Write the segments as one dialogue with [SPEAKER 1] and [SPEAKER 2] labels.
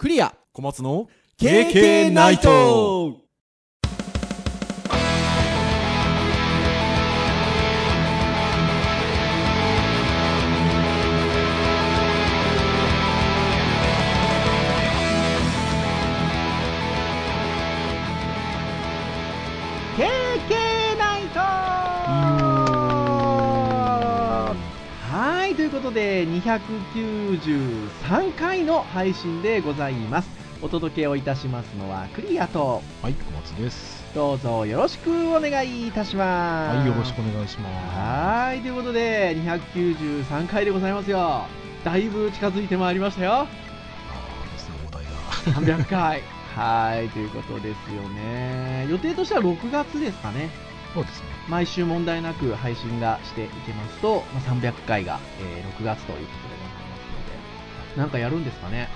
[SPEAKER 1] クリア。
[SPEAKER 2] 小松の
[SPEAKER 1] KK ナイト
[SPEAKER 3] ことで、293回の配信でございます。お届けをいたしますのはクリアと、
[SPEAKER 2] はい小松です
[SPEAKER 3] どうぞよろしくお願いいたします。
[SPEAKER 2] はいよろしくお願いします
[SPEAKER 3] はい、ということで、293回でございますよ。だいぶ近づいてまいりましたよ。
[SPEAKER 2] ああですねお題が
[SPEAKER 3] 300回。はい、ということですよね。予定としては6月ですかね。
[SPEAKER 2] そうですね。
[SPEAKER 3] 毎週問題なく配信がしていけますと、まあ、300回が、えー6月ということでございますので、なんかやるんですかね？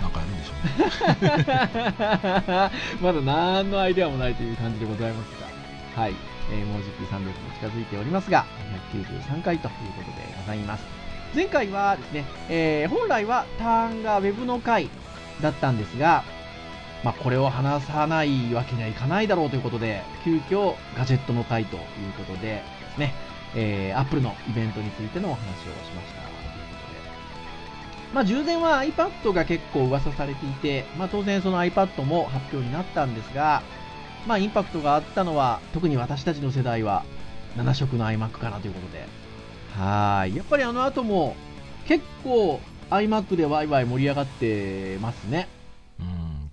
[SPEAKER 2] なんかやるんでしょうね。
[SPEAKER 3] まだ何のアイデアもないという感じでございますが、はい、えーもうじき300も近づいておりますが、293回ということでございます。前回はですね、えー本来はターンが Web の回だったんですが、まあ、これを話さないわけにはいかないだろうということで、急遽ガジェットの回ということでですね、えー、Apple のイベントについてのお話をしました。ということでまあ、従前は iPad が結構噂されていて、まあ、当然その iPad も発表になったんですが、まあ、インパクトがあったのは、特に私たちの世代は7色の iMac かなということで、はい。やっぱりあの後も結構 iMac でワイワイ盛り上がってますね。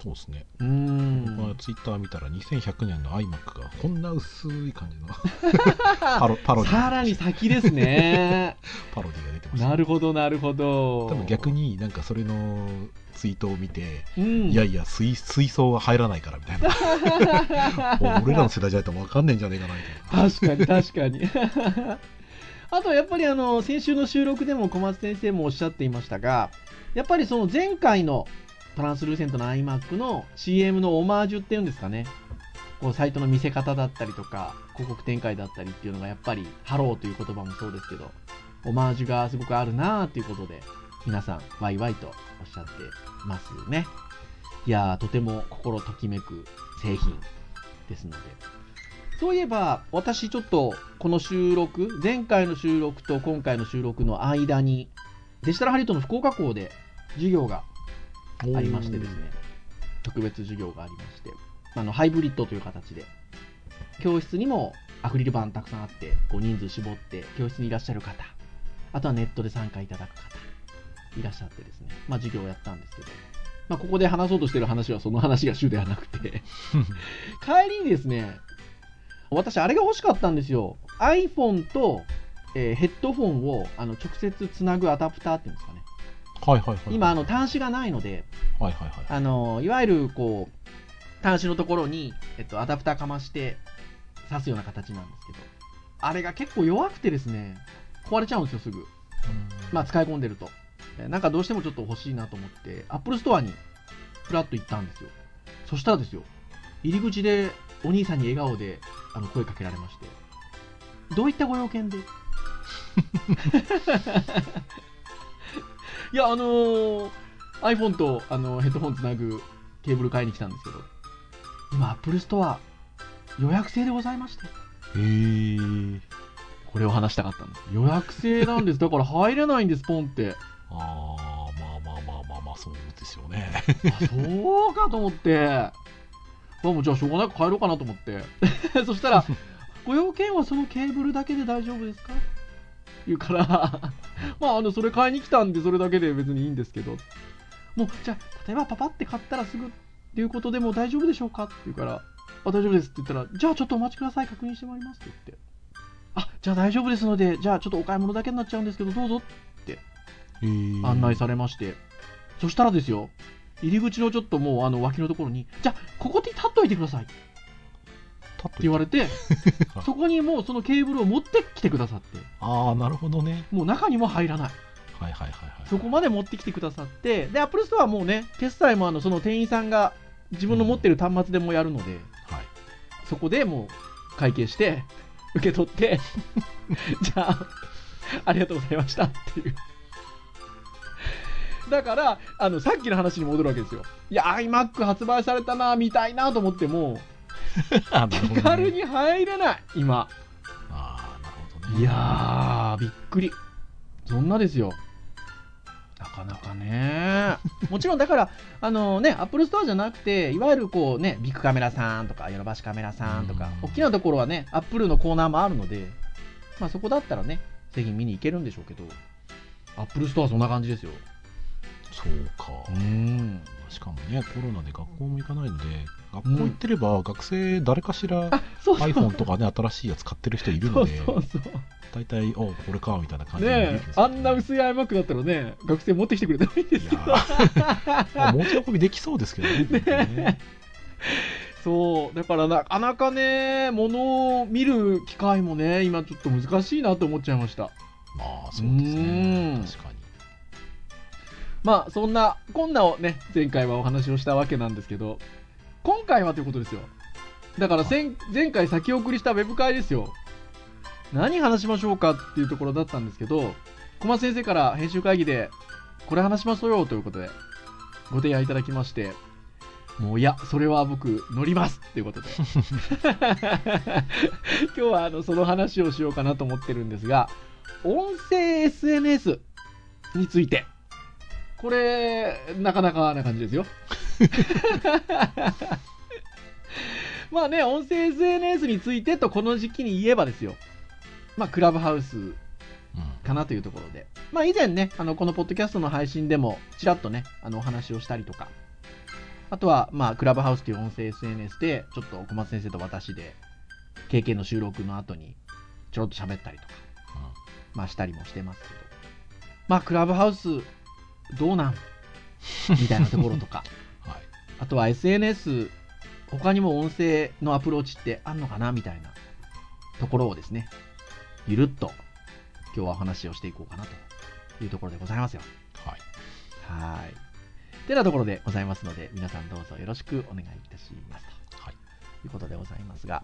[SPEAKER 2] うんそうですね。
[SPEAKER 3] うーん。
[SPEAKER 2] 僕はツイッター見たら2100年の iMac がこんな薄い感じの パロパロディ
[SPEAKER 3] さらに先ですね。
[SPEAKER 2] パロディが出てました
[SPEAKER 3] なるほど、なるほど。
[SPEAKER 2] 多分逆になんかそれのツイートを見て、
[SPEAKER 3] うん、
[SPEAKER 2] いやいや水水槽は入らないからみたいな。俺らの世代じゃないと分かんねえんじゃねえかなみたいな。
[SPEAKER 3] 確かに確かに。あとやっぱりあの先週の収録でも小松先生もおっしゃっていましたがやっぱりその前回の translucent の iMac の CM のオマージュっていうんですかね。こうサイトの見せ方だったりとか広告展開だったりっていうのがやっぱりハローという言葉もそうですけどオマージュがすごくあるなーっていうことで皆さんワイワイとおっしゃってますね。いやーとても心ときめく製品ですので。そういえば、私ちょっとこの収録、前回の収録と今回の収録の間に、デジタルハリウッドの福岡校で授業がありましてですね、特別授業がありまして、あのハイブリッドという形で、教室にもアクリル板たくさんあって、こう人数絞って教室にいらっしゃる方、あとはネットで参加いただく方、いらっしゃってですね、まあ授業をやったんですけど、まあここで話そうとしてる話はその話が主ではなくて、帰りにですね、私、あれが欲しかったんですよ。iPhone と、えーヘッドフォンをあの直接つなぐアダプターっていうんですかね。
[SPEAKER 2] はいはいはい
[SPEAKER 3] 今、あの端子がないので、
[SPEAKER 2] はいはいはい
[SPEAKER 3] あのいわゆるこう端子のところに、えっと、アダプターかまして挿すような形なんですけど、あれが結構弱くてですね、壊れちゃうんですよ、すぐ。まあ、使い込んでると。えなんかどうしてもちょっと欲しいなと思って、Apple Store にふらっと行ったんですよ。そしたらですよ、入り口でお兄さんに笑顔であの声かけられまして、どういったご用件で？いや、あのー iPhone とあのヘッドホンつなぐケーブル買いに来たんですけど、今、Apple Store 予約制でございまして、
[SPEAKER 2] へえ
[SPEAKER 3] これを話したかったんです。予約制なんです。だから入れないんです、ポンって。
[SPEAKER 2] ああまあまあまあまあまあそうですよね
[SPEAKER 3] あそうかと思って、まあ、もうじゃあしょうがなく帰ろうかなと思って、そしたら、ご用件はそのケーブルだけで大丈夫ですか言うから、まあ、あのそれ買いに来たんで、それだけで別にいいんですけど、もうじゃあ、例えばパパって買ったらすぐっていうことでも大丈夫でしょうかって言うから、あ大丈夫ですって言ったら、じゃあちょっとお待ちください、確認してまいりますって。言って、あじゃあ大丈夫ですので、じゃあちょっとお買い物だけになっちゃうんですけど、どうぞ
[SPEAKER 2] へー。
[SPEAKER 3] 案内されまして、そしたらですよ、入り口のちょっともうあの脇のところに、じゃあ、ここで立っといてください。って
[SPEAKER 2] 立っと
[SPEAKER 3] 言われて、そこにもうそのケーブルを持ってきてくださって、
[SPEAKER 2] ああなるほどね。
[SPEAKER 3] もう中にも入らない、
[SPEAKER 2] はいはいはいはい。
[SPEAKER 3] そこまで持ってきてくださって、で、アップルストアはもうね、決済もあのその店員さんが自分の持ってる端末でもやるので、
[SPEAKER 2] はい。
[SPEAKER 3] そこでもう会計して、受け取って、じゃあ、ありがとうございましたっていう。だからあのさっきの話に戻るわけですよ。いや iMac 発売されたな見たいなと思っても 気軽に入れない今。
[SPEAKER 2] ああなるほどね。
[SPEAKER 3] いやーびっくり。そんなですよ。なかなかね。もちろんだからあのねアップルストアじゃなくていわゆるこうねビックカメラさんとかヨドバシカメラさんとか
[SPEAKER 2] うん。
[SPEAKER 3] 大きなところはねアップルのコーナーもあるのでまあそこだったらね製品見に行けるんでしょうけど。アップルストアはそんな感じですよ。
[SPEAKER 2] そうか、
[SPEAKER 3] うん。
[SPEAKER 2] しかもねコロナで学校も行かないので学校行ってれば学生誰かしら iPhone とかね新しいやつ買ってる人いるので大体おこれかみたいな感じで
[SPEAKER 3] ね。あんな薄い iMac だったらね学生持ってきてくれてもいいんですけど
[SPEAKER 2] 持ち運びできそうですけどねね。
[SPEAKER 3] そう。だからなかなかね物を見る機会もね今ちょっと難しいなと思っちゃいました。
[SPEAKER 2] まあそうですね。
[SPEAKER 3] うん。
[SPEAKER 2] 確かに。
[SPEAKER 3] まあそんなこんなをね前回はお話をしたわけなんですけど今回はということですよ。だから前前回先送りしたウェブ会ですよ。何話しましょうかっていうところだったんですけど小松先生から編集会議でこれ話しましょうよということでご提案いただきましてもういやそれは僕乗りますっていうことで。今日はあのその話をしようかなと思ってるんですが音声 SNS について。これなかなかな感じですよ。まあね音声 SNS についてとこの時期に言えばですよ。まあクラブハウス
[SPEAKER 2] うん。
[SPEAKER 3] かなというところで、まあ、以前ねあのこのポッドキャストの配信でもちらっとねあのお話をしたりとか。あとは、まあ、クラブハウスという音声 SNS でちょっと小松先生と私で経験の収録の後にちょろっと喋ったりとか、まあ、したりもしてますけど。まあクラブハウスどうなん？みたいなところとか。
[SPEAKER 2] は い
[SPEAKER 3] あとは SNS 他にも音声のアプローチってあんのかなみたいなところをですねゆるっと今日はお話をしていこうかなというところでございますよ。
[SPEAKER 2] はい。
[SPEAKER 3] はい。てなところでございますので皆さんどうぞよろしくお願いいたします
[SPEAKER 2] はい。
[SPEAKER 3] ということでございますが。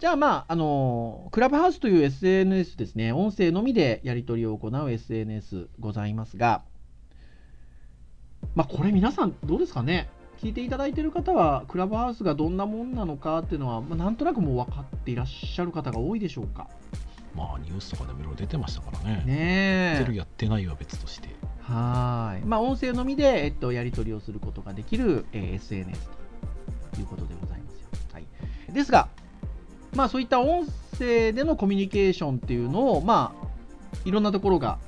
[SPEAKER 3] じゃあまああのクラブハウスという SNS ですね音声のみでやり取りを行う SNS ございますが。まあこれ皆さんどうですかね？聞いていただいている方はクラブハウスがどんなもんなのかっていうのは、まあ、なんとなくもう分かっていらっしゃる方が多いでしょうか
[SPEAKER 2] まあニュースとかでもいろいろ出てましたからね
[SPEAKER 3] ねえ
[SPEAKER 2] やってるやってないは別として
[SPEAKER 3] はーい。まあ、音声のみで、えっと、やり取りをすることができる、えー SNS ということでございますよ。はい。ですが、まあ、そういった音声でのコミュニケーションっていうのを、まあ、いろんなところが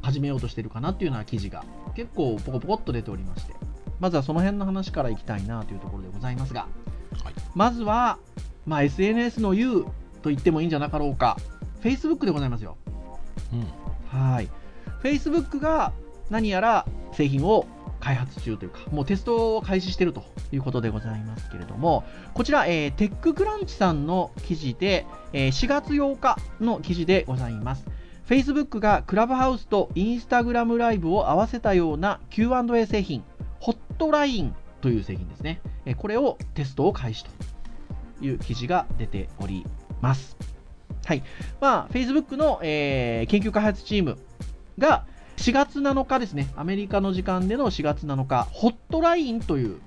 [SPEAKER 3] 始めようとしてるかなっていうような記事が結構ポコポコっと出ておりまして、まずはその辺の話からいきたいなというところでございますが、
[SPEAKER 2] はい
[SPEAKER 3] まずは、まあ、SNS の U と言ってもいいんじゃなかろうか、Facebook でございますよ。
[SPEAKER 2] うん
[SPEAKER 3] はい。Facebook が何やら製品を開発中というか、もうテストを開始しているということでございますけれども、こちら、えーテッククランチさんの記事で、えー4月8日の記事でございます。Facebook がクラブハウスと Instagram ライブを合わせたような Q&A 製品、ホットラインという製品ですね。これをテストを開始という記事が出ております。はい。まあ、Facebook の、えー研究開発チームが4月7日ですね、アメリカの時間での4月7日、ホットラインという、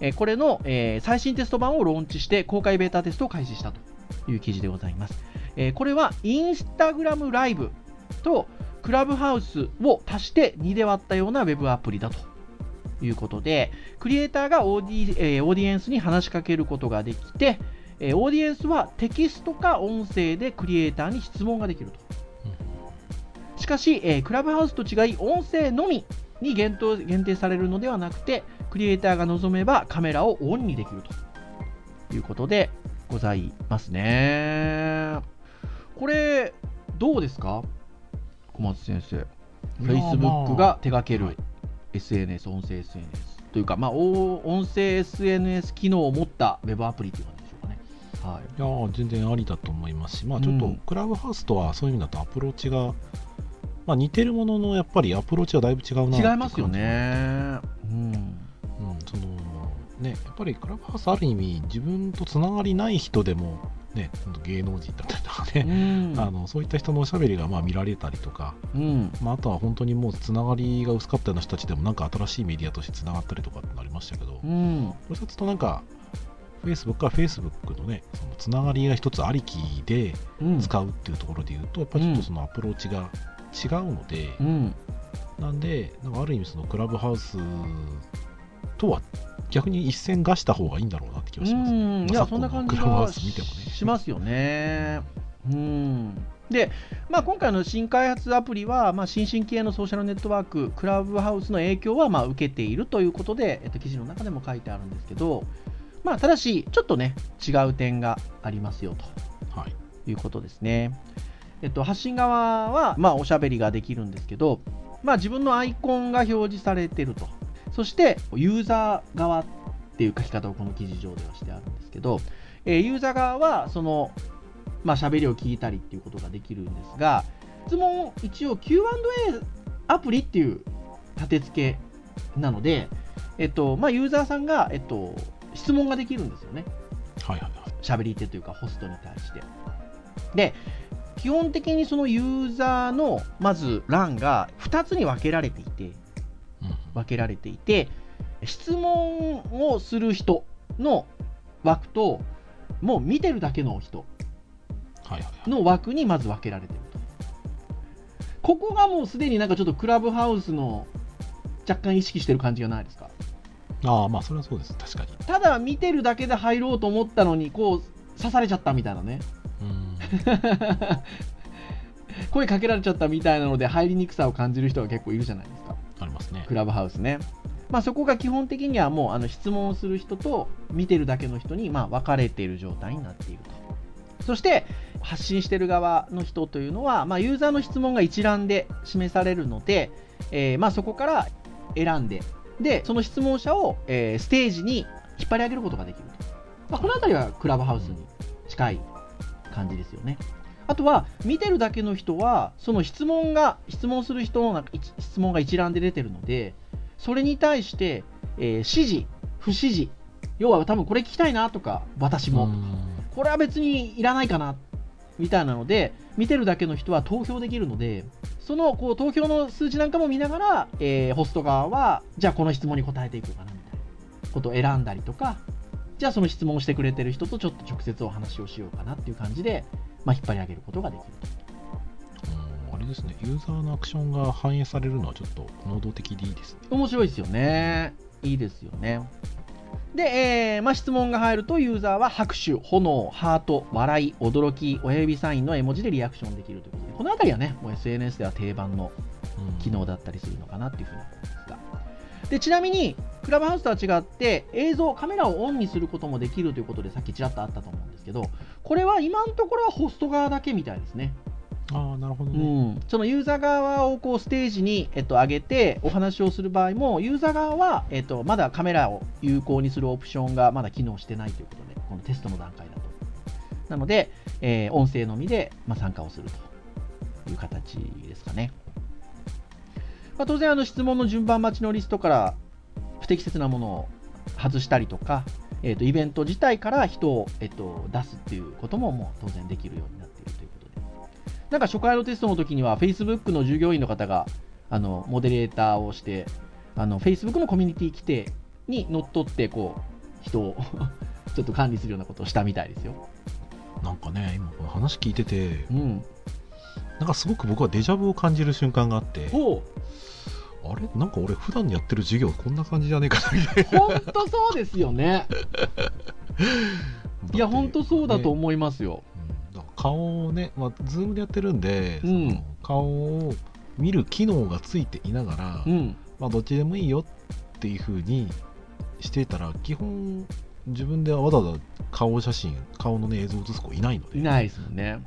[SPEAKER 3] えーこれの、えー最新テスト版をローンチして公開ベータテストを開始したという記事でございます。えーこれはインスタグラムライブとクラブハウスを足して2で割ったようなウェブアプリだということで、クリエイターがオーディ,、えーオーディエンスに話しかけることができて、えーオーディエンスはテキストか音声でクリエイターに質問ができると。しかし、えークラブハウスと違い、音声のみに限定限定されるのではなくて、クリエイターが望めばカメラをオンにできるということでございますね。これ、どうですか？小松先生。Facebook
[SPEAKER 2] まあ
[SPEAKER 3] が手掛ける
[SPEAKER 2] はい
[SPEAKER 3] SNS、音声 SNS というか、まあ、お音声 SNS 機能を持ったウェブアプリという感じでしょうかね。はい。
[SPEAKER 2] いやー全然ありだと思いますし、まあ、ちょっと
[SPEAKER 3] うん
[SPEAKER 2] クラブハウスとはそういう意味だとアプローチが、まあ、似てるもののやっぱりアプローチはだいぶ違うな
[SPEAKER 3] 違いますよね。うん。
[SPEAKER 2] うん、そのねやっぱりクラブハウスある意味自分とつながりない人でもね、芸能人だったりとかね、
[SPEAKER 3] うん。
[SPEAKER 2] あのそういった人のおしゃべりがまあ見られたりとか、
[SPEAKER 3] うん。
[SPEAKER 2] まあ、あとは本当にもうつながりが薄かったような人たちでもなんか新しいメディアとしてつながったりとかってなりましたけど、
[SPEAKER 3] うん。
[SPEAKER 2] これ一つとなんか Facebook は Facebook のねそのつながりが一つありきで
[SPEAKER 3] うん。
[SPEAKER 2] 使うっていうところで言うと、やっぱりちょっとそのアプローチが違うので、
[SPEAKER 3] うん。
[SPEAKER 2] なんでなんかある意味そのクラブハウスとは逆に一線がした方がいいんだろうなって気がします、
[SPEAKER 3] うんいやそんな感じ
[SPEAKER 2] 昨今のクラブハ
[SPEAKER 3] が
[SPEAKER 2] ウス見てもね
[SPEAKER 3] しますよね。うんで、まあ、今回の新開発アプリは、まあ、新進系のソーシャルネットワーク、クラブハウスの影響はまあ受けているということで、えっと、記事の中でも書いてあるんですけど、まあ、ただし、ちょっとね、違う点がありますよと。
[SPEAKER 2] はい
[SPEAKER 3] いうことですね。えっと、発信側は、まあ、おしゃべりができるんですけど、まあ、自分のアイコンが表示されてると。そして、ユーザー側っていう書き方をこの記事上ではしてあるんですけど、えーユーザー側は、その、まあ、喋りを聞いたりっていうことができるんですが、質問、一応 Q&A アプリっていう立て付けなので、えっと、まあ、ユーザーさんが、えっと、質問ができるんですよね。
[SPEAKER 2] はいはいはい
[SPEAKER 3] 喋り手というかホストに対して。で、基本的にそのユーザーのまず欄が2つに分けられていて、
[SPEAKER 2] うん
[SPEAKER 3] 分けられていて、質問をする人の枠と、もう見てるだけの人の枠にまず分けられてると。ここがもうすでになんかちょっとクラブハウスの若干意識してる感じがないですか？
[SPEAKER 2] ああまあそれはそうです。確かに。
[SPEAKER 3] ただ見てるだけで入ろうと思ったのに、こう刺されちゃったみたいなね。
[SPEAKER 2] うん。
[SPEAKER 3] 声かけられちゃったみたいなので入りにくさを感じる人が結構いるじゃないですか
[SPEAKER 2] ありますね。
[SPEAKER 3] クラブハウスね、まあ、そこが基本的にはもうあの質問をする人と見てるだけの人にまあ分かれている状態になっていると。そして発信してる側の人というのは、まあ、ユーザーの質問が一覧で示されるので、えま、そこから選んででその質問者を、えステージに引っ張り上げることができると、まあ、この辺りはクラブハウスに近い感じですよね。あとは見てるだけの人はその質問が質問する人の質問が一覧で出てるのでそれに対して、えー指示不指示要は多分これ聞きたいなとか私も、
[SPEAKER 2] うん。
[SPEAKER 3] これは別にいらないかなみたいなので見てるだけの人は投票できるのでそのこう投票の数値なんかも見ながら、えーホスト側はじゃあこの質問に答えていこうかなみたいなことを選んだりとかじゃあその質問をしてくれてる人とちょっと直接お話をしようかなっていう感じで、まあ、引っ張り上げることができる
[SPEAKER 2] あれですねユーザーのアクションが反映されるのはちょっと能動的でいいですね
[SPEAKER 3] 面白いですよね。いいですよね。で、えーまあ、質問が入るとユーザーは拍手、炎、ハート、笑い、驚き、親指サインの絵文字でリアクションできるということで、このあたりはね、もう SNS では定番の
[SPEAKER 2] うん
[SPEAKER 3] 機能だったりするのかなっていうふうに思いますが。でちなみに、クラブハウスとは違って、映像、カメラをオンにすることもできるということで、さっきちらっとあったと思うんですけど、これは今のところはホスト側だけみたいですね。
[SPEAKER 2] ああなるほど
[SPEAKER 3] う
[SPEAKER 2] ね、
[SPEAKER 3] ん、そのユーザー側をこうステージに、えっと、上げてお話をする場合も、ユーザー側は、えっと、まだカメラを有効にするオプションがまだ機能してないということで、このテストの段階だと。なので、えー音声のみで、まあ、参加をするという形ですかね。まあ、当然あの、質問の順番待ちのリストから不適切なものを外したりとか、えっとイベント自体から人を、えっと出すっていうことももう当然できるようになっているということで。なんか初回のテストの時には、Facebook の従業員の方があのモデレーターをして、あの Facebook のコミュニティ規定にのっとってこう人を ちょっと管理するようなことをしたみたいですよ。
[SPEAKER 2] なんかね今この話聞いてて
[SPEAKER 3] うん、
[SPEAKER 2] なんかすごく僕はデジャブを感じる瞬間があって
[SPEAKER 3] ほ
[SPEAKER 2] あれ？なんか俺普段やってる授業こんな感じじゃねえかなみたいう
[SPEAKER 3] 本当そうですよね。
[SPEAKER 2] な
[SPEAKER 3] いや、本当そうだと
[SPEAKER 2] ね
[SPEAKER 3] 思いますよ。
[SPEAKER 2] うんだから顔をね、まあ、ズームでやってるんで、
[SPEAKER 3] うん
[SPEAKER 2] その顔を見る機能がついていながら、
[SPEAKER 3] うん、
[SPEAKER 2] まあ、どっちでもいいよっていう風にしていたら基本自分でわざわざ顔写真顔の、ね、映像を写す子いないので
[SPEAKER 3] いないですもんね。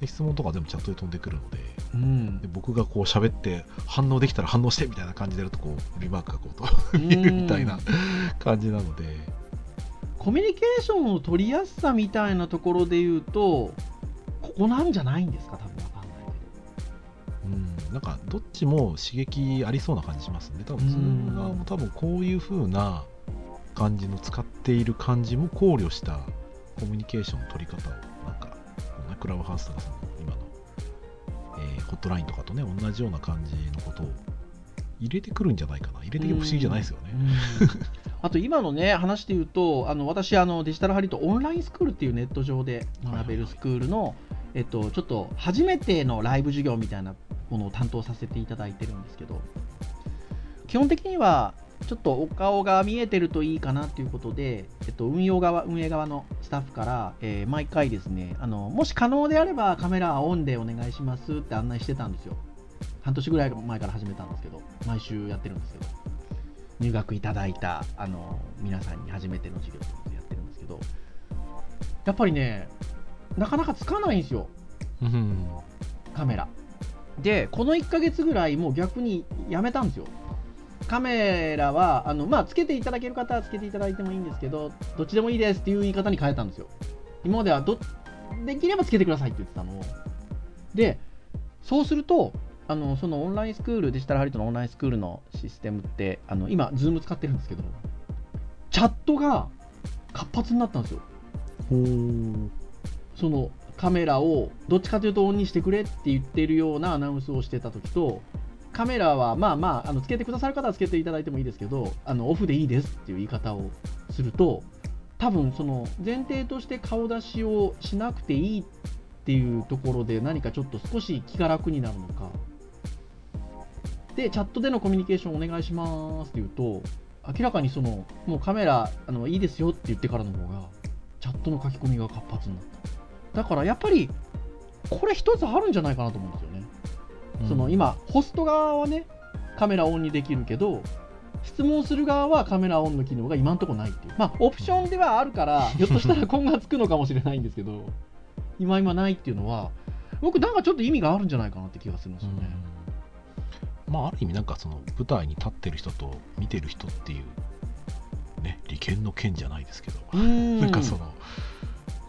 [SPEAKER 2] で質問とか全部チャットで飛んでくるので
[SPEAKER 3] うん。
[SPEAKER 2] で、僕がこう喋って反応できたら反応してみたいな感じでやるとこうリマークがこうと
[SPEAKER 3] うん。
[SPEAKER 2] 見るみたいな感じなので、
[SPEAKER 3] コミュニケーションの取りやすさみたいなところで言うと、ここなんじゃないんですか、多分わかんない
[SPEAKER 2] うん、なんかどっちも刺激ありそうな感じしますね。多分
[SPEAKER 3] うん。
[SPEAKER 2] ズーム側も多分こういう風な感じの使っている感じも考慮したコミュニケーションの取り方をなんなクラブハウスとかその今の、えーホットラインとかとね同じような感じのことを入れてくるんじゃないかな。入れて不思議じゃないですよね、
[SPEAKER 3] うん。あと今のね話で言うとあの私あのデジタルハリウッドオンラインスクールっていうネット上で学べるスクールの、えっと、ちょっと初めてのライブ授業みたいなものを担当させていただいてるんですけど基本的にはちょっとお顔が見えてるといいかなということで、えっと、運用側運営側のスタッフから、えー毎回ですねあのもし可能であればカメラはオンでお願いしますって案内してたんですよ。半年ぐらい前から始めたんですけど毎週やってるんですけど。入学いただいたあの皆さんに初めての授業ということでやってるんですけど。やっぱりねなかなかつかないんですよ。
[SPEAKER 2] うん。
[SPEAKER 3] カメラ。でこの1ヶ月ぐらいもう逆にやめたんですよカメラはあの、まあ、つけていただける方はつけていただいてもいいんですけどどっちでもいいですっていう言い方に変えたんですよ。今まではどできればつけてくださいって言ってたの。をでそうするとあのそのオンラインスクールデジタルハリウッドのオンラインスクールのシステムってあの今 Zoom 使ってるんですけどチャットが活発になったんですよ。そのカメラをどっちかというとオンにしてくれって言ってるようなアナウンスをしてた時とカメラはまあまああのつけてくださる方はつけていただいてもいいですけどあのオフでいいですっていう言い方をすると多分その前提として顔出しをしなくていいっていうところで何かちょっと少し気が楽になるのか。でチャットでのコミュニケーションお願いしますって言うと明らかにそのもうカメラあのいいですよって言ってからの方がチャットの書き込みが活発になっただからやっぱりこれ一つあるんじゃないかなと思うんですよね、その今ホスト側はねカメラオンにできるけど質問する側はカメラオンの機能が今んとこないっていう。まあオプションではあるから ひょっとしたら今後はつくのかもしれないんですけど今今ないっていうのは僕なんかちょっと意味があるんじゃないかなって気がするんですよね、
[SPEAKER 2] うん。まあある意味なんかその舞台に立ってる人と見てる人っていうね利権の権じゃないですけど、
[SPEAKER 3] ん。
[SPEAKER 2] なんかその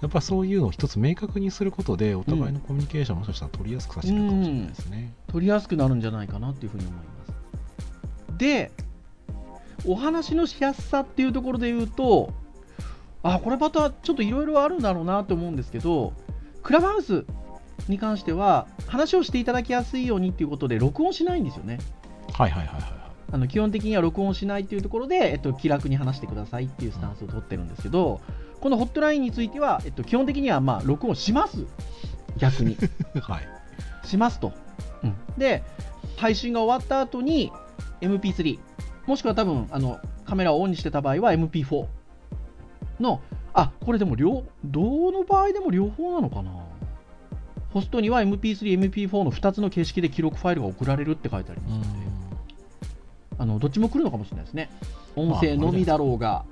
[SPEAKER 2] やっぱそういうのを一つ明確にすることでお互いのコミュニケーションをもしかしたら取りやすくさせてるかもしれないですね。
[SPEAKER 3] 取りやすくなるんじゃないかなっていうふうに思います。で、お話のしやすさっていうところで言うと、あ、これまたちょっといろいろあるんだろうなと思うんですけど、クラブハウスに関しては、話をしていただきやすいようにっていうことで、録音しないんですよね。
[SPEAKER 2] はいはいはいはいはい。
[SPEAKER 3] あの基本的には録音しないっていうところで、えっと、気楽に話してくださいっていうスタンスを取ってるんですけど、このホットラインについては、えっと、基本的にはまあ録音します、逆に。
[SPEAKER 2] はい。
[SPEAKER 3] しますと。で、配信が終わった後に MP3、もしくは多分あのカメラをオンにしてた場合は MP4 の、あこれでも両、どの場合でも両方なのかな？ホストには MP3、MP4 の2つの形式で記録ファイルが送られるって書いてありますので、あのどっちも来るのかもしれないですね。音声のみだろうが、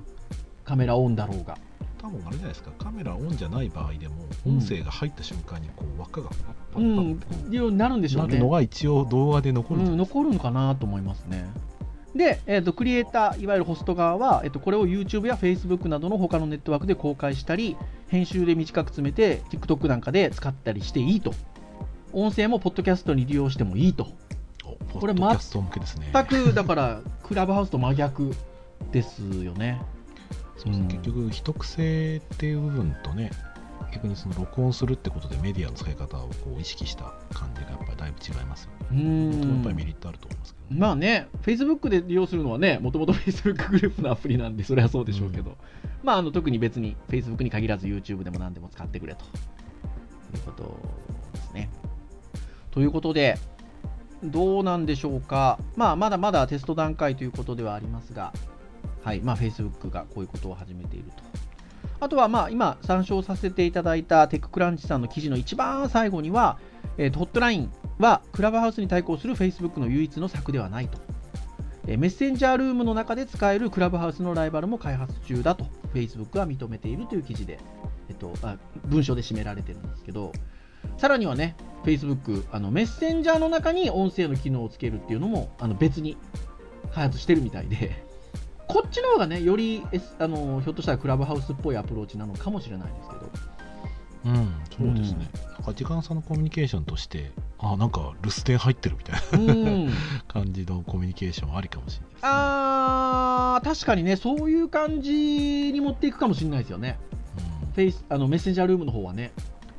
[SPEAKER 3] カメラオンだろうが。
[SPEAKER 2] 多分あれじゃないですか、カメラオンじゃない場合でも、音声が入った瞬間にこう輪っかがパッパ
[SPEAKER 3] うん、
[SPEAKER 2] ッパッ
[SPEAKER 3] いうようになるんでしょうね
[SPEAKER 2] なるの。が一応動画で残る
[SPEAKER 3] うん、残るのかなと思いますね。で、えー、とクリエイター、いわゆるホスト側は、えー、とこれを YouTube や Facebook などの他のネットワークで公開したり、編集で短く詰めて、TikTok なんかで使ったりしていいと。音声もポッドキャストに利用してもいいと。
[SPEAKER 2] お
[SPEAKER 3] これ
[SPEAKER 2] ポッドキャスト向けですね。
[SPEAKER 3] 全く、だから、クラブハウスと真逆ですよね。
[SPEAKER 2] そうですね
[SPEAKER 3] うん
[SPEAKER 2] 結局、秘匿性っていう部分とね、逆にその録音するってことでメディアの使い方をこう意識した感じがやっぱりだいぶ違いますよね。
[SPEAKER 3] う
[SPEAKER 2] やっぱりメ
[SPEAKER 3] ん
[SPEAKER 2] リットあると思いますけど、ね。
[SPEAKER 3] まあね、Facebook で利用するのはね、もともと Facebook グループのアプリなんで、それはそうでしょうけど、まあ、あの特に別に Facebook に限らず YouTube でも何でも使ってくれということですね。ということで、どうなんでしょうか、まあ、まだまだテスト段階ということではありますが、はいまあ、Facebook がこういうことを始めていると。あとは、まあ、今、参照させていただいたテッククランチさんの記事の一番最後には、えーホットラインはクラブハウスに対抗する Facebook の唯一の策ではないと。えメッセンジャールームの中で使えるクラブハウスのライバルも開発中だと Facebook は認めているという記事で、えっと、あ文章で締められてるんですけど、さらにはね、Facebook、あのメッセンジャーの中に音声の機能をつけるっていうのもあの別に開発してるみたいで、こっちの方がね、より、S、あのひょっとしたらクラブハウスっぽいアプローチなのかもしれないですけど、
[SPEAKER 2] うん、そうですね。なんか時間差のコミュニケーションとして、あ、なんか留守電入ってるみたいな
[SPEAKER 3] うん、
[SPEAKER 2] 感じのコミュニケーションありかもしれないです、ね。
[SPEAKER 3] あー、確かにね、そういう感じに持っていくかもしれないですよね。
[SPEAKER 2] うん
[SPEAKER 3] フェイスあのメッセンジャールームの方はね。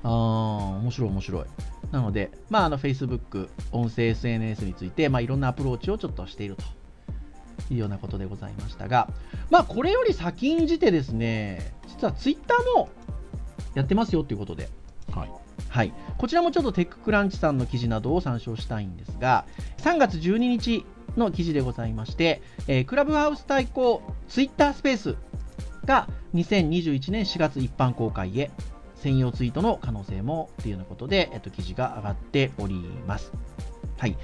[SPEAKER 3] ああ、面白い面白い。なので、まあ、あの Facebook、音声 SNS について、まあ、いろんなアプローチをちょっとしているというようなことでございましたが、まあ、これより先んじてですね、実は Twitter もやってますよということで、
[SPEAKER 2] はい。
[SPEAKER 3] はい、こちらもちょっとテッククランチさんの記事などを参照したいんですが、3月12日の記事でございまして、えークラブハウス対抗ツイッタースペースが2021年4月一般公開へ専用ツイートの可能性もというようなことで、えっと、記事が上がっております。はい。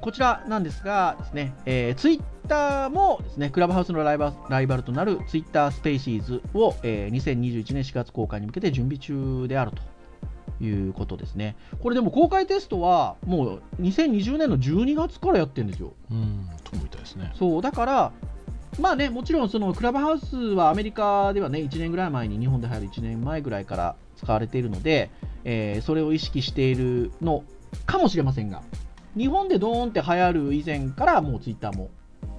[SPEAKER 3] こちらなんですがですね、えー、ツイッターもですね、クラブハウスのライバライバルとなるツイッタースペーシーズを、えー2021年4月公開に向けて準備中であるということですね。これでも公開テストはもう2020年の12月からやってるんですよ。
[SPEAKER 2] うん、そうみたいですね。
[SPEAKER 3] そう、だから、まあね、もちろんそのクラブハウスはアメリカではね、1年ぐらい前に、日本で流行る1年前ぐらいから使われているので、えーそれを意識しているのかもしれませんが、日本でドーンって流行る以前からもうツイッターも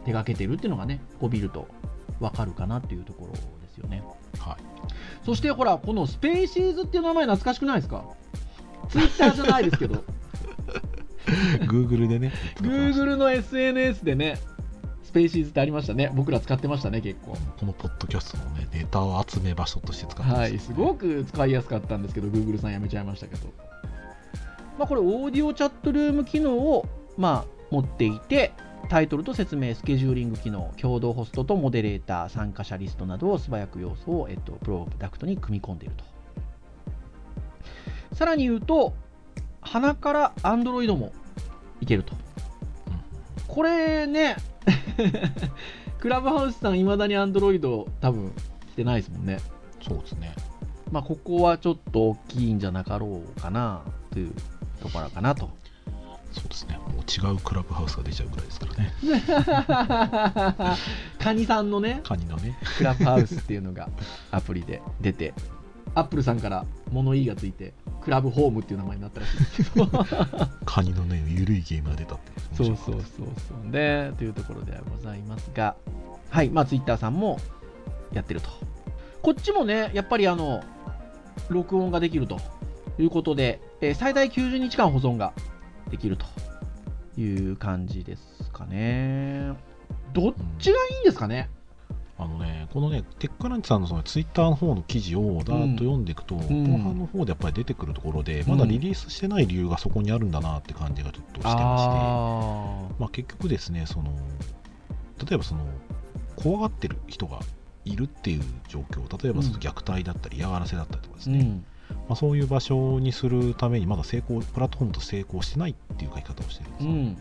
[SPEAKER 3] 手掛けてるっていうのがね、こう見るとわかるかなっていうところですよね。
[SPEAKER 2] はい。
[SPEAKER 3] そしてほら、このスペーシーズっていう名前懐かしくないですか？ツイッターじゃないですけど、
[SPEAKER 2] Google でね。
[SPEAKER 3] Google の SNS でね、スペーシーズってありましたね。僕ら使ってましたね、結構。
[SPEAKER 2] このポッドキャストのね、ネタを集め場所として使ってます、
[SPEAKER 3] はい、すごく使いやすかったんですけど、Google さんやめちゃいましたけど。まあ、これ、オーディオチャットルーム機能を、まあ、持っていて、タイトルと説明、スケジューリング機能、共同ホストとモデレーター、参加者リストなどを素早く要素を、えっと、プロダクトに組み込んでいると。さらに言うと、鼻から Android もいけると。これね、クラブハウスさん、いまだに Android 多分来てないですもんね。
[SPEAKER 2] そうですね。
[SPEAKER 3] まあ、ここはちょっと大きいんじゃなかろうかなというところかなと。
[SPEAKER 2] そうですね。もう違うクラブハウスが出ちゃうぐらいですからね。
[SPEAKER 3] カニさんのね、
[SPEAKER 2] カニのね。
[SPEAKER 3] クラブハウスっていうのがアプリで出て、アップルさんから物言いがついて、クラブホームっていう名前になったらしいですけど。
[SPEAKER 2] カニのね、ゆるいゲームが出たって。
[SPEAKER 3] そうそうそうそう。で、というところではございますが、はい、まあ、ツイッターさんもやってると。こっちもね、やっぱりあの、録音ができるということで、えー最大90日間保存ができるという感じですかね。どっちがいいんですかね、
[SPEAKER 2] あのね、このね、テックランチさんのそのツイッターの方の記事をだーっと読んでいくと、
[SPEAKER 3] ん。
[SPEAKER 2] 後半の方でやっぱり出てくるところで、まだリリースしてない理由がそこにあるんだなって感じがちょっとしてまして、
[SPEAKER 3] あ
[SPEAKER 2] まあ、結局ですね、その例えばその怖がってる人がいるっていう状況、例えばその
[SPEAKER 3] うん。
[SPEAKER 2] 虐待だったり嫌がらせだったりとかですね、
[SPEAKER 3] うん。
[SPEAKER 2] まあ、そういう場所にするためにまだ成功、プラットフォームと成功してないっていう書き方をしてるんですよ。
[SPEAKER 3] うん。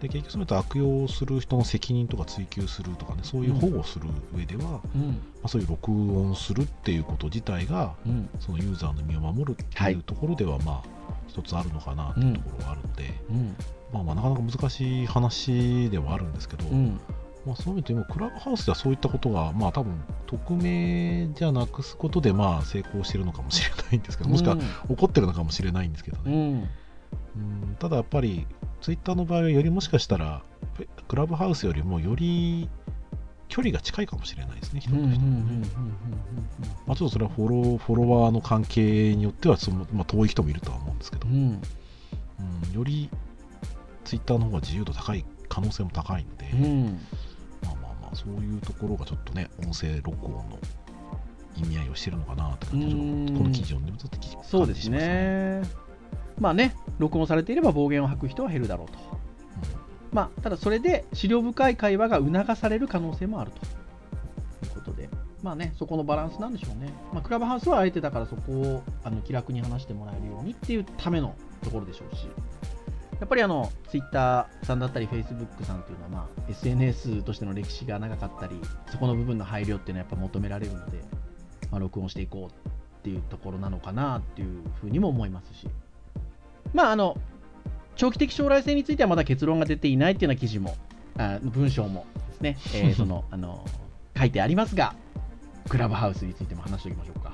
[SPEAKER 2] で結局それと悪用する人の責任とか追及するとかね、そういう保護する上では、ま
[SPEAKER 3] うん。
[SPEAKER 2] あ、そういう録音するっていうこと自体が、
[SPEAKER 3] うん。
[SPEAKER 2] そのユーザーの身を守るって
[SPEAKER 3] はいいう
[SPEAKER 2] ところでは、まあ、一つあるのかなっていうところがあるので、
[SPEAKER 3] うん。
[SPEAKER 2] まあ、まあなかなか難しい話ではあるんですけど、
[SPEAKER 3] うん。
[SPEAKER 2] まあ、そういう意味で今、クラブハウスではそういったことが、まあ多分匿名じゃなくすことで、まあ成功してるのかもしれないんですけど、もしくは起こってるのかもしれないんですけど
[SPEAKER 3] う
[SPEAKER 2] ね。
[SPEAKER 3] ん。
[SPEAKER 2] うんただやっぱり、ツイッターの場合はよりもしかしたら、クラブハウスよりもより距離が近いかもしれないですね、人
[SPEAKER 3] うん。うん。うん。
[SPEAKER 2] と人のね。まあ、ちょっとそれはフォローフォロワーの関係によってはその、まあ、遠い人もいるとは思うんですけど、
[SPEAKER 3] うん。うん。
[SPEAKER 2] うんよりツイッターの方が自由度高い可能性も高いので、
[SPEAKER 3] うん。
[SPEAKER 2] まあそういうところがちょっとね、音声録音の意味合いをしてるのかなって感じが、ちょっとこの記事を読んでもちょっと気
[SPEAKER 3] そうです。ね。まあね、録音されていれば暴言を吐く人は減るだろうと。まあ、ただそれで資料深い会話が促される可能性もあるということで、まあね、そこのバランスなんでしょうね。まあ、クラブハウスはあえてだからそこをあの気楽に話してもらえるようにっていうためのところでしょうし、やっぱりあのツイッターさんだったり、フェイスブックさんっていうのは、まあ、SNS としての歴史が長かったり、そこの部分の配慮っていうのはやっぱ求められるので、まあ、録音していこうっていうところなのかなっていうふうにも思いますし、まあ、あの長期的将来性についてはまだ結論が出ていないっていうような記事も、あ文章もですね、えーそのあの書いてありますが、クラブハウスについても話しておきましょうか。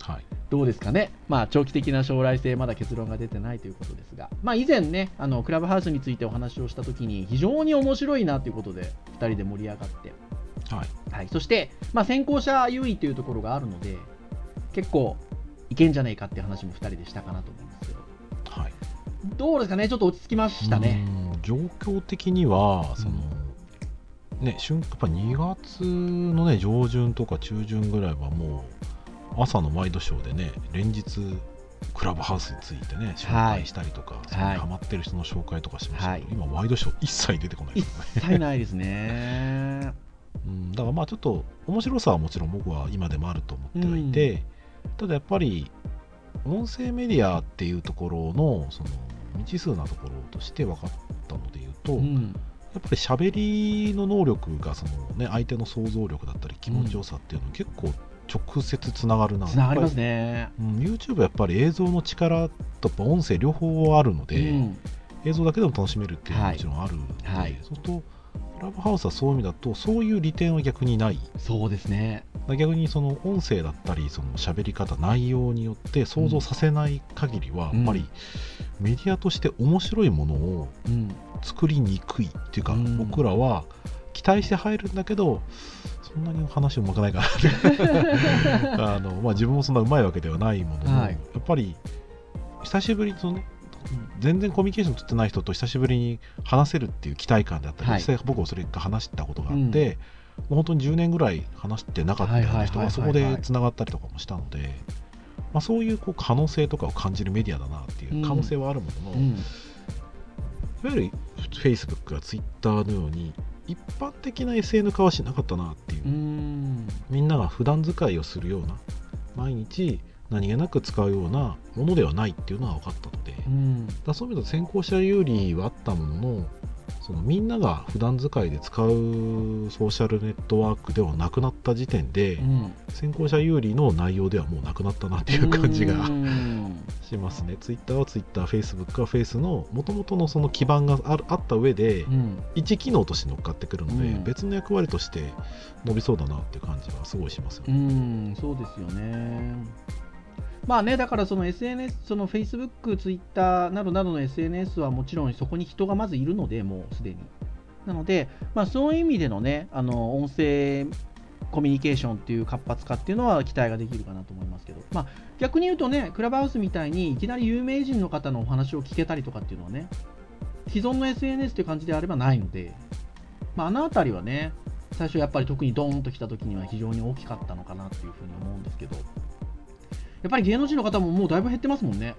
[SPEAKER 2] はい。
[SPEAKER 3] どうですかね、まあ、長期的な将来性、まだ結論が出てないということですが、まあ、以前ね、あのクラブハウスについてお話をしたときに、非常に面白いなということで、2人で盛り上がって、
[SPEAKER 2] はい。
[SPEAKER 3] はい、そして、まあ、先行者優位というところがあるので、結構、いけんじゃねえかっていう話も2人でしたかなと思うんですけど、
[SPEAKER 2] はい、
[SPEAKER 3] どうですかね、ちょっと落ち着きましたね。
[SPEAKER 2] 状況的には、その、ね、春やっぱ2月のね、上旬とか中旬ぐらいはもう、朝のワイドショーでね、連日、クラブハウスについてね、紹介したりとか、それにハマってる人の紹介とかしましたけど、今、ワイドショー一切出てこない。
[SPEAKER 3] ですね。一切ないですね。
[SPEAKER 2] うん、だからまあちょっと面白さはもちろん僕は今でもあると思ってはいて、うん、ただやっぱり音声メディアっていうところのその未知数なところとして分かったので言うと、うん、やっぱり喋りの能力がその、ね、相手の想像力だったり気持ちよさっていうの結構直接つながるな、
[SPEAKER 3] つながりますね、
[SPEAKER 2] うん、YouTube はやっぱり映像の力と音声両方あるので、うん、映像だけでも楽しめるっていうのはもちろんあるので、はい。はい、そうするとクラブハウスはそういう意味だとそういう利点は逆にない。
[SPEAKER 3] そうですね。
[SPEAKER 2] 逆にその音声だったりその喋り方内容によって想像させない限りは、やっぱりメディアとして面白いものを作りにくいっていうか、僕らは期待して入るんだけどそんなに話うまくないかな あの、まあ、自分もそんなうまいわけではないものの、はい、やっぱり久しぶりとね全然コミュニケーション取ってない人と久しぶりに話せるっていう期待感であったり、はい、実際僕もそれが話したことがあって、うん、もう本当に10年ぐらい話してなかったような人がそこでつながったりとかもしたので、まあ、そういうこう可能性とかを感じるメディアだなっていう可能性はあるものの、うん、いわゆる Facebook や Twitter のように一般的な SN 化はしなかったなっていう、うみんなが普段使いをするような毎日何気なく使うようなものではないっていうのは分かったので、うん、だそういう意味で先行者有利はあったもののそのみんなが普段使いで使うソーシャルネットワークではなくなった時点で、うん、先行者有利の内容ではもうなくなったなっていう感じが しますね。ツイッターはツイッター、フェイスブックはフェイスのもともとのその基盤がああった上で、うん、一機能として乗っかってくるので、うん、別の役割として伸びそうだなっていう感じはすごいしますよね。
[SPEAKER 3] うんそうですよね。まあね、だからその SNS、その Facebook、Twitter などなどの SNS はもちろんそこに人がまずいるので、もうすでに。なので、まあ、そういう意味でのね、あの音声コミュニケーションっていう活発化っていうのは期待ができるかなと思いますけど、まあ、逆に言うとね、クラブハウスみたいにいきなり有名人の方のお話を聞けたりとかっていうのはね、既存の SNS っていう感じであればないので、まあ、あの辺りはね、最初やっぱり特にドーンと来た時には非常に大きかったのかなっていうふうに思うんですけど、やっぱり芸能人の方ももうだいぶ減ってますもんね。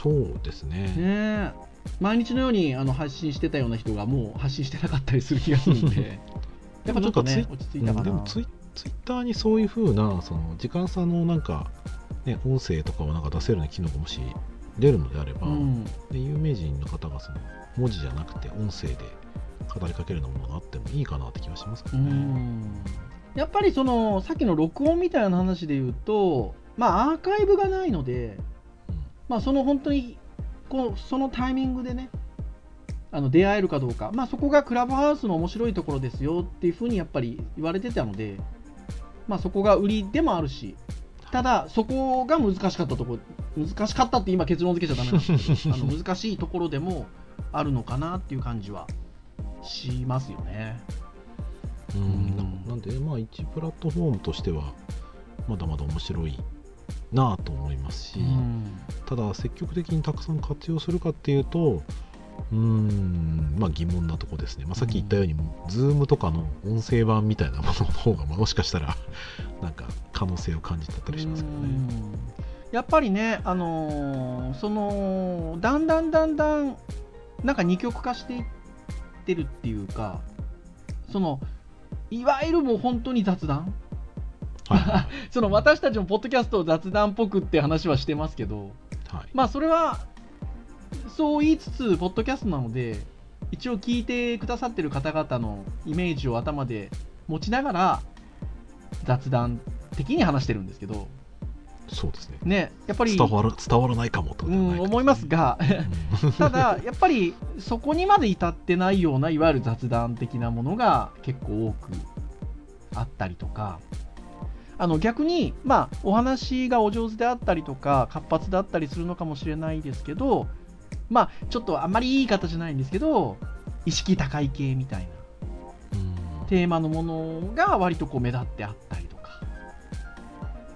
[SPEAKER 2] そうですね。
[SPEAKER 3] ね毎日のようにあの発信してたような人がもう発信してなかったりする気がするんで、やっぱちょっとね、落ち着いたかな。
[SPEAKER 2] でもツイツイッターにそういうふうな、その時間差のなんか、ね、音声とかをなんか出せるような機能がもし出るのであれば、うん、で有名人の方がその文字じゃなくて音声で語りかけるようなものがあってもいいかなって気がしますけどね。
[SPEAKER 3] やっぱりそのさっきの録音みたいな話で言うとまあ、アーカイブがないので、まあ、その本当にこうそのタイミングでねあの出会えるかどうか、まあ、そこがクラブハウスの面白いところですよっていうふうにやっぱり言われてたので、まあ、そこが売りでもあるしただそこが難しかったところ難しかったって今結論付けちゃダメなんですけど あの難しいところでもあるのかなっていう感じはしますよね。
[SPEAKER 2] うん。なんでまあ一プラットフォームとしてはまだまだ面白いなあと思いますし、うん、ただ積極的にたくさん活用するかっていうとうんまあ疑問なとこですね、まあ、さっき言ったように、うん、Zoom とかの音声版みたいなものの方が もしかしたらなんか可能性を感じてたりしますけどね。
[SPEAKER 3] やっぱりね、あのー、そのだんだんだんだんなんか二極化していってるっていうかそのいわゆるもう本当に雑談 その私たちもポッドキャストを雑談っぽくって話はしてますけど、はい、まあそれはそう言いつつポッドキャストなので一応聞いてくださってる方々のイメージを頭で持ちながら雑談的に話してるんですけど
[SPEAKER 2] そうですね。
[SPEAKER 3] ねやっぱり
[SPEAKER 2] 伝わる伝わらないかもと、
[SPEAKER 3] うん、思いますが ただやっぱりそこにまで至ってないようないわゆる雑談的なものが結構多くあったりとかあの逆に、まあ、お話がお上手であったりとか活発だったりするのかもしれないですけど、まあ、ちょっとあんまりいい方じゃないんですけど意識高い系みたいなテーマのものが割とこう目立ってあったりとか。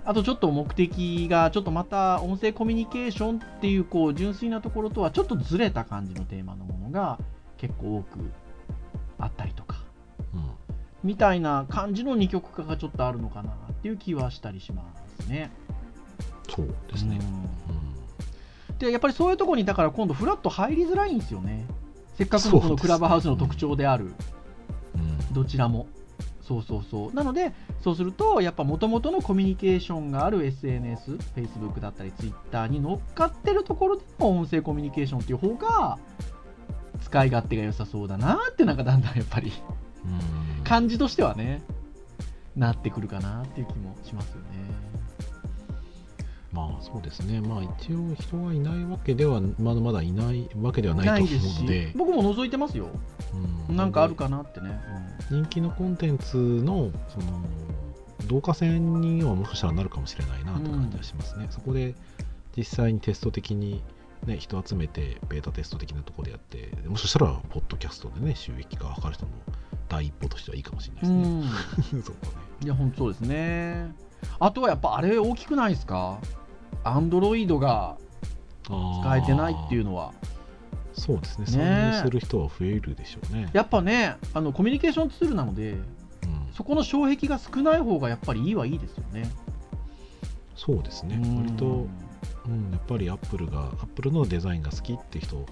[SPEAKER 3] あとちょっと目的がちょっとまた音声コミュニケーションっていうこう純粋なところとはちょっとずれた感じのテーマのものが結構多くあったりとか、うん、みたいな感じの二極化がちょっとあるのかなっていう気はしたりしますね。
[SPEAKER 2] そうですね、
[SPEAKER 3] うん、でやっぱりそういうところにだから今度フラット入りづらいんですよね。せっかくのこのクラブハウスの特徴である、どちらも。そうそうそう。なのでそうするとやっぱもともとのコミュニケーションがある SNS、Facebook だったり Twitter に乗っかってるところでの音声コミュニケーションっていう方が使い勝手が良さそうだなってなんかだんだんやっぱり。感じとしてはねなってくるかなっていう気もしますよね。
[SPEAKER 2] まあそうですね、まあ一応人がいないわけではまだまだいないわけではないと思うので。
[SPEAKER 3] 僕も覗いてますよ、うん、なんかあるかなってね、
[SPEAKER 2] うん、人気のコンテンツのその導火線にはもしかしたらなるかもしれないなって感じはしますね、うん、そこで実際にテスト的にね、人集めてベータテスト的なところでやってもしかしたらポッドキャストでね収益化を図る人の第一歩としてはいいかもしれないですね。
[SPEAKER 3] うん、そねいや本当そうですね。あとはやっぱあれ大きくないですか？アンドロイドが使えてないっていうのは。
[SPEAKER 2] そうですね、参入する人は増えるでしょうね。
[SPEAKER 3] やっぱね、あのコミュニケーションツールなので、うん、そこの障壁が少ない方がやっぱりいいはいいですよね。
[SPEAKER 2] そうですね、割と、うん、やっぱりアップルが、アップルのデザインが好きって人、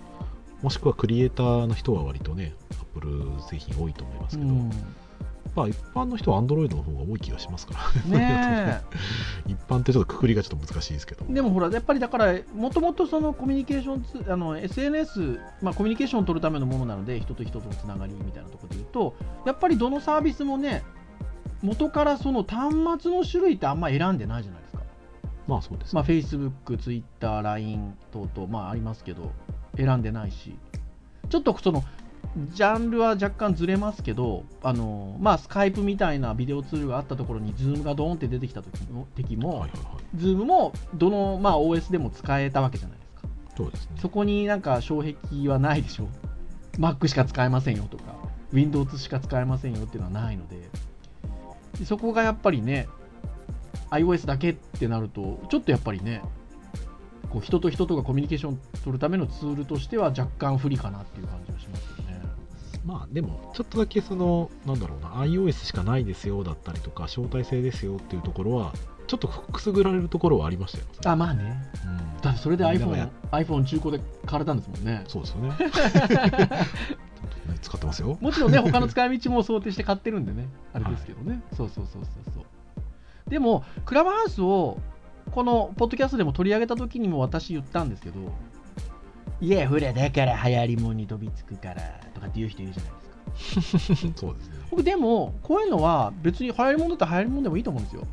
[SPEAKER 2] もしくはクリエイターの人は割とね、アップル製品多いと思いますけど、まあ一般の人は Android の方が多い気がしますから。ね 一般ってちょっとくくりがちょっと難しいですけど。
[SPEAKER 3] でもほらやっぱりだからもともとそのコミュニケーションあの SNS、まあ、コミュニケーションを取るためのものなので人と人とのつながりみたいなところで言うとやっぱりどのサービスもね元からその端末の種類ってあんま選んでないじゃないですか。
[SPEAKER 2] まあそうです、
[SPEAKER 3] ね、まあ Facebook、Twitter、LINE 等々まあありますけど選んでないし。ちょっとそのジャンルは若干ずれますけど、あのまあ、 Skype みたいなビデオツールがあったところに、 Zoom がドーンって出てきた時も時も、はいはいはい、 Zoom もどの、まあ、OS でも使えたわけじゃないですか。
[SPEAKER 2] そうですね、
[SPEAKER 3] そこになんか障壁はないでしょ。Mac しか使えませんよとか、Windows しか使えませんよっていうのはないので、でそこがやっぱりね、iOS だけってなると、ちょっとやっぱりね、こう人と人とがコミュニケーション取るためのツールとしては若干不利かなっていう感じがします。
[SPEAKER 2] まあでも、ちょっとだけその、なんだろうな、iOS しかないですよだったりとか、招待制ですよっていうところは、ちょっとくすぐられるところはありましたよ。
[SPEAKER 3] あ、まあね。うん、だそれで iPhone, iPhone 中古で買われたんですもんね。
[SPEAKER 2] そうですよね。使ってますよ。
[SPEAKER 3] もちろんね、他の使い道も想定して買ってるんでね、あれですけどね。はい、そうそうそうそうそう。でも、クラブハウスを、このポッドキャストでも取り上げた時にも私言ったんですけど、いや、ほら、だから流行りもんに飛びつくからとかっていう人いるじゃないですか。
[SPEAKER 2] そうですね。
[SPEAKER 3] 僕、でも、こういうのは別に流行りもんだったら流行りもんでもいいと思うんですよ。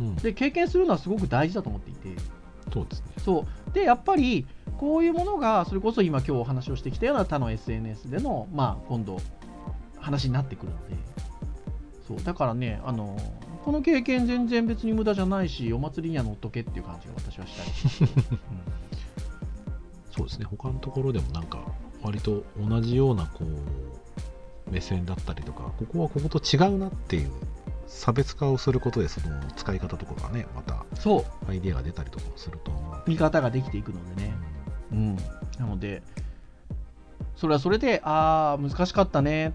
[SPEAKER 3] うん、で、経験するのはすごく大事だと思っていて。
[SPEAKER 2] そうですね。
[SPEAKER 3] そう。で、やっぱり、こういうものが、それこそ今今日お話をしてきたような他の SNS での、まあ、今度、話になってくるので。そう。だからね、あの、この経験全然別に無駄じゃないし、お祭りには乗っとけっていう感じが私はしたい、う ん
[SPEAKER 2] そうですね。他のところでもなんか割と同じようなこう目線だったりとかここはここと違うなっていう差別化をすることでその使い方とかがねまた
[SPEAKER 3] そう。
[SPEAKER 2] アイデアが出たりとかすると
[SPEAKER 3] 見方ができていくのでね、うん、うん、なのでそれはそれでああ難しかったね。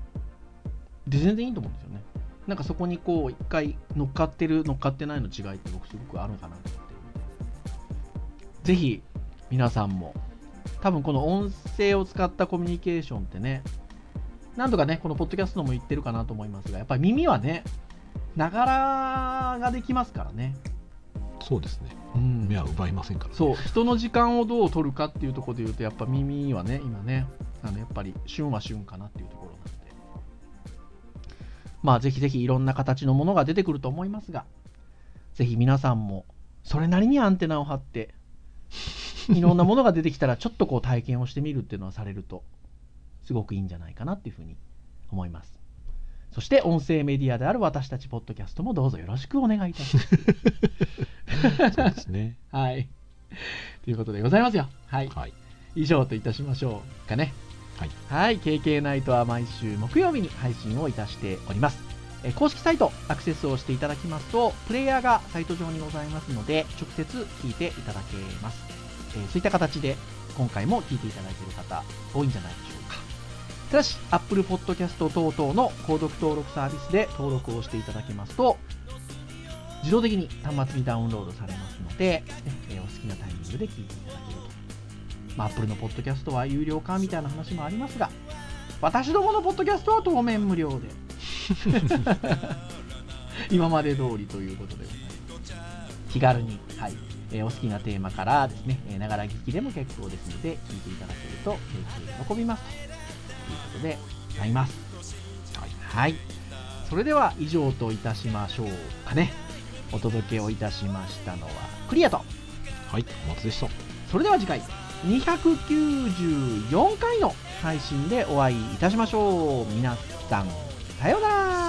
[SPEAKER 3] で全然いいと思うんですよね。なんかそこにこう一回乗っかってる乗っかってないの違いって僕すごくあるのかなと思ってぜひ皆さんも多分この音声を使ったコミュニケーションってね、何度かね、このポッドキャストも言ってるかなと思いますが、やっぱり耳はね、ながらができますからね。
[SPEAKER 2] そうですね。うん、目は奪いませんから、ね、
[SPEAKER 3] そう、人の時間をどう取るかっていうところで言うと、やっぱ耳はね、今ね、あのやっぱり旬は旬かなっていうところなんで。まあ、ぜひぜひいろんな形のものが出てくると思いますが、ぜひ皆さんもそれなりにアンテナを張って、いろんなものが出てきたらちょっとこう体験をしてみるっていうのはされるとすごくいいんじゃないかなっていうふうに思います。そして音声メディアである私たちポッドキャストもどうぞよろしくお願いいたします。
[SPEAKER 2] そうですね。
[SPEAKER 3] はい。ということでございますよ。はい。はい、以上といたしましょうかね。はい。はい。KK ナイトは毎週木曜日に配信をいたしております。え公式サイトアクセスをしていただきますと、プレイヤーがサイト上にございますので、直接聞いていただけます。えそういった形で今回も聞いていただいている方、多いんじゃないでしょうか。ただし、Apple Podcast 等々の購読登録サービスで登録をしていただけますと、自動的に端末にダウンロードされますので、えお好きなタイミングで聞いていただけると。まあ、Apple のポッドキャストは有料化みたいな話もありますが、私どものポッドキャストは当面無料で 今まで通りということでございます気軽に、はいえー、お好きなテーマからですねながら聞きでも結構ですので聞いていただけると喜びます。ということでございます。はい、はい、それでは以上といたしましょうかね。お届けをいたしましたのはクリアと。
[SPEAKER 2] はい。お待ちでした。
[SPEAKER 3] それでは次回294回の配信でお会いいたしましょう。皆さんさようなら